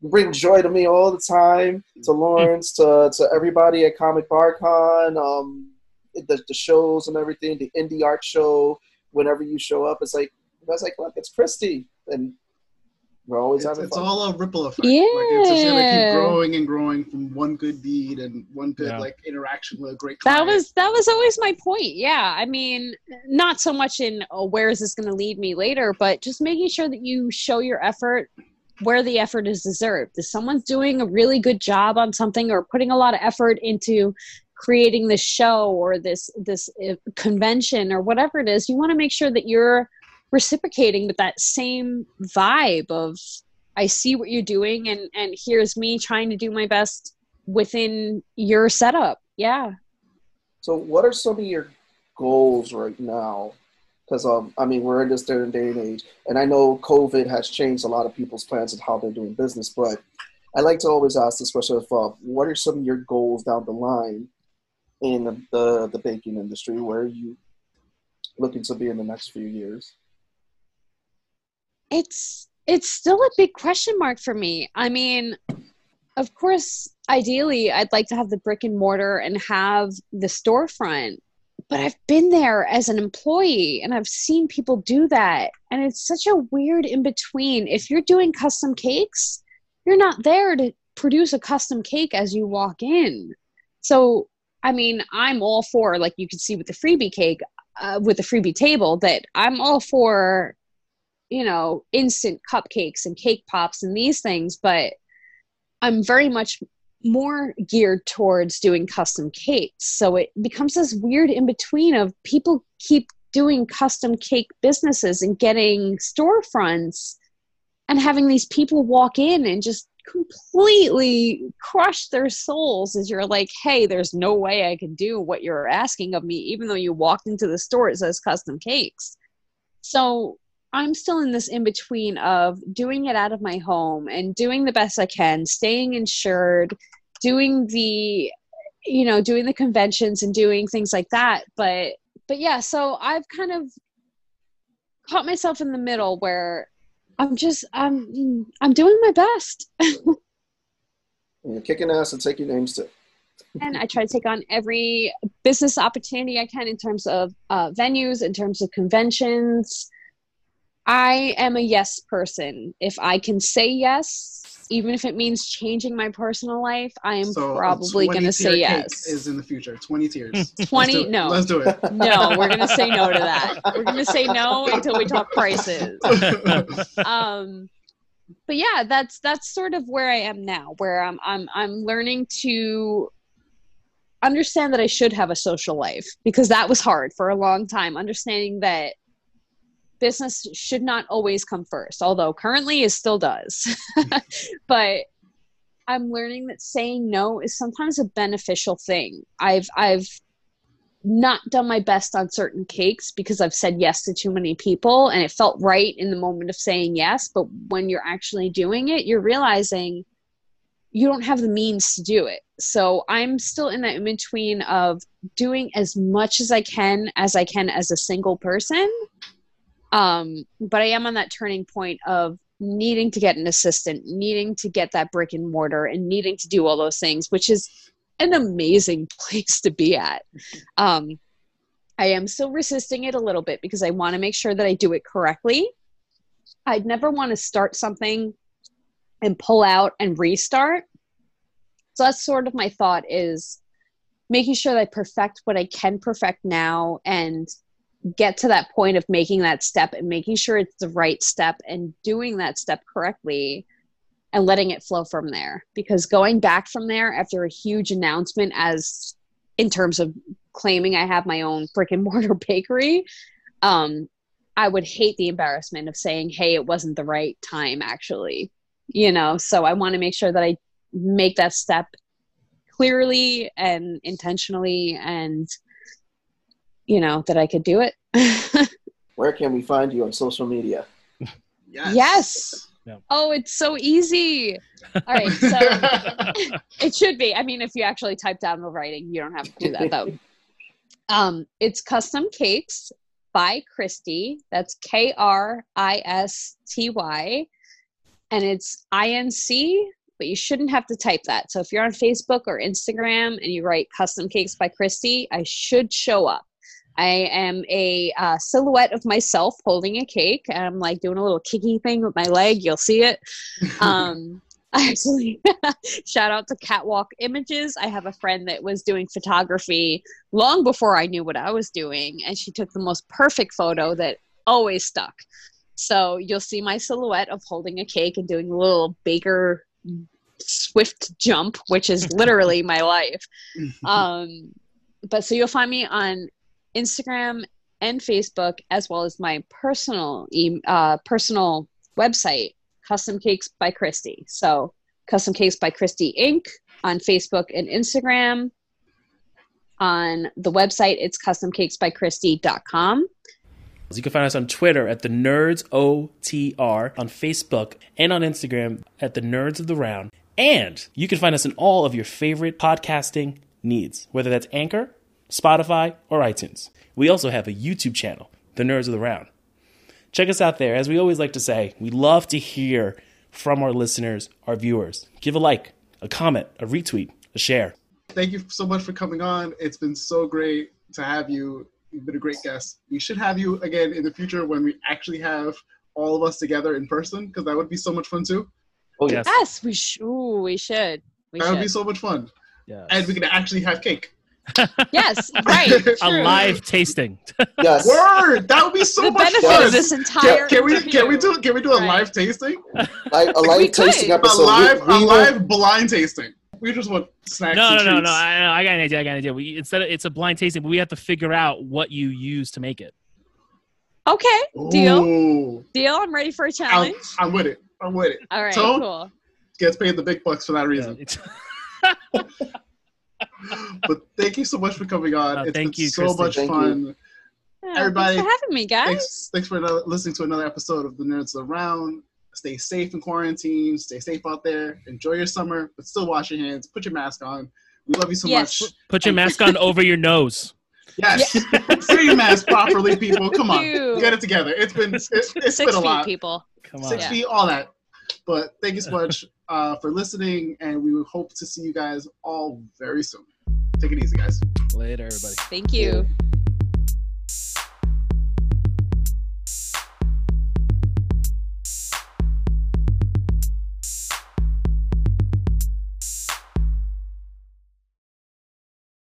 you bring joy to me all the time to Lawrence to, to everybody at Comic BarCon um the, the shows and everything the indie art show. Whenever you show up it's like I was like look it's Christy. And we're always It's, having it's fun all a ripple effect. Yeah. Like it's just gonna keep growing and growing from one good deed and one good Yeah. like interaction with a great that was that was always my point yeah i mean not so much in oh, where is this going to lead me later but just making sure that you show your effort where the effort is deserved if someone's doing a really good job on something or putting a lot of effort into creating this show or this this uh, convention or whatever it is you want to make sure that you're reciprocating with that same vibe of i see what you're doing and and here's me trying to do my best within your setup yeah So, what are some of your goals right now? Because um, I mean, we're in this day and day and age, and I know COVID has changed a lot of people's plans and how they're doing business. But I like to always ask this question: of uh, What are some of your goals down the line in the the, the baking industry? Where are you looking to be in the next few years? It's it's still a big question mark for me. I mean, of course, ideally, I'd like to have the brick and mortar and have the storefront, but I've been there as an employee and I've seen people do that, and it's such a weird in between. If you're doing custom cakes, you're not there to produce a custom cake as you walk in. So, I mean, I'm all for like you can see with the freebie cake, uh, with the freebie table, that I'm all for you know, instant cupcakes and cake pops and these things, but I'm very much more geared towards doing custom cakes. So it becomes this weird in between of people keep doing custom cake businesses and getting storefronts and having these people walk in and just completely crush their souls as you're like, hey, there's no way I can do what you're asking of me, even though you walked into the store, it says custom cakes. So I'm still in this in between of doing it out of my home and doing the best I can, staying insured, doing the you know, doing the conventions and doing things like that. But but yeah, so I've kind of caught myself in the middle where I'm just I'm I'm doing my best. You're kicking ass and taking names too. and I try to take on every business opportunity I can in terms of uh, venues, in terms of conventions, I am a yes person. If I can say yes, even if it means changing my personal life, I am So probably going to say yes. Is in the future. Twenty tiers. 20 Let's no. Let's do it. no, we're going to say no to that. We're going to say no until we talk prices. um but yeah that's that's sort of where i am now where i'm i'm i'm learning to understand that i should have a social life because that was hard for a long time understanding that business should not always come first although currently it still does but i'm learning that saying no is sometimes a beneficial thing i've i've not done my best on certain cakes because I've said yes to too many people and it felt right in the moment of saying yes. But when you're actually doing it, you're realizing you don't have the means to do it. So I'm still in that in between of doing as much as I can as I can as a single person. Um, but I am on that turning point of needing to get an assistant, needing to get that brick and mortar, and needing to do all those things, which is an amazing place to be at. Um, I am still resisting it a little bit because I want to make sure that I do it correctly. I'd never want to start something and pull out and restart. So that's sort of my thought is making sure that I perfect what I can perfect now and get to that point of making that step and making sure it's the right step and doing that step correctly and letting it flow from there. Because going back from there after a huge announcement as in terms of claiming i have my own brick and mortar bakery um i would hate the embarrassment of saying hey it wasn't the right time actually. You know so i want to make sure that i make that step clearly and intentionally and you know that i could do it Where can we find you on social media? yes. Yes. Yeah. Oh, it's so easy. All right, so it should be. I mean, if you actually type down the writing, you don't have to do that though. Um, it's custom cakes by Christy. That's K R I S T Y, and it's I N C. But you shouldn't have to type that. So if you're on Facebook or Instagram and you write custom cakes by Christy, I should show up. I am a uh, silhouette of myself holding a cake. I'm like doing a little kicky thing with my leg. You'll see it. Um, actually shout out to Catwalk Images. I have a friend that was doing photography long before I knew what I was doing, and she took the most perfect photo that always stuck. So you'll see my silhouette of holding a cake and doing a little baker swift jump, which is literally my life. Um, but so you'll find me on Instagram and Facebook, as well as my personal e- uh, personal website, Custom Cakes by Christy. So Custom Cakes by Christy Inc. on Facebook and Instagram. On the website, it's customcakesbychristy.com. You can find us on Twitter at the Nerds OTR, on Facebook and on Instagram at the Nerds of the Round. And you can find us in all of your favorite podcasting needs, whether that's Anchor, Spotify, or iTunes. We also have a YouTube channel, The Nerds of the Round. Check us out there. As we always like to say, we love to hear from our listeners, our viewers. Give a like, a comment, a retweet, a share. Thank you so much for coming on. It's been so great to have you. You've been a great guest. We should have you again in the future when we actually have all of us together in person because that would be so much fun too. Oh yes. Yes, we sh- ooh, we should. We That would be so much fun. Yes. And we can actually have cake. Yes, right. a live tasting. Yes. Word! That would be so The much benefit fun. of this entire Can, can we can we do can we do a Right. live tasting? Like a live We could. tasting A episode. We- live we a will- live blind tasting. We just want snacks. No, and no, no, treats. no. I, I got an idea. I got an idea. We, instead of, it's a blind tasting, but we have to figure out what you use to make it. Okay, deal, Ooh. deal. I'm ready for a I'm, challenge. I'm with it. I'm with it. All right, Tone? cool. Gets paid the big bucks for that reason. It's- But thank you so much for coming on. Uh, It's thank been you, so Kristen. much Thank fun. Yeah, Everybody, thanks for having me, guys. Thanks, thanks for another, listening to another episode of the Nerds Around. Stay safe in quarantine. Stay safe out there. Enjoy your summer, but still wash your hands. Put your mask on. We love you so Yes. much. Put your mask on over your nose. Yes, wear your mask properly, people. Come on, you. get it together. It's been it, it's Six been a feet, lot. people. Come on. Six Yeah. feet, all that. But thank you so much uh, for listening, and we hope to see you guys all very soon. Take it easy, guys. Later, everybody. Thank you.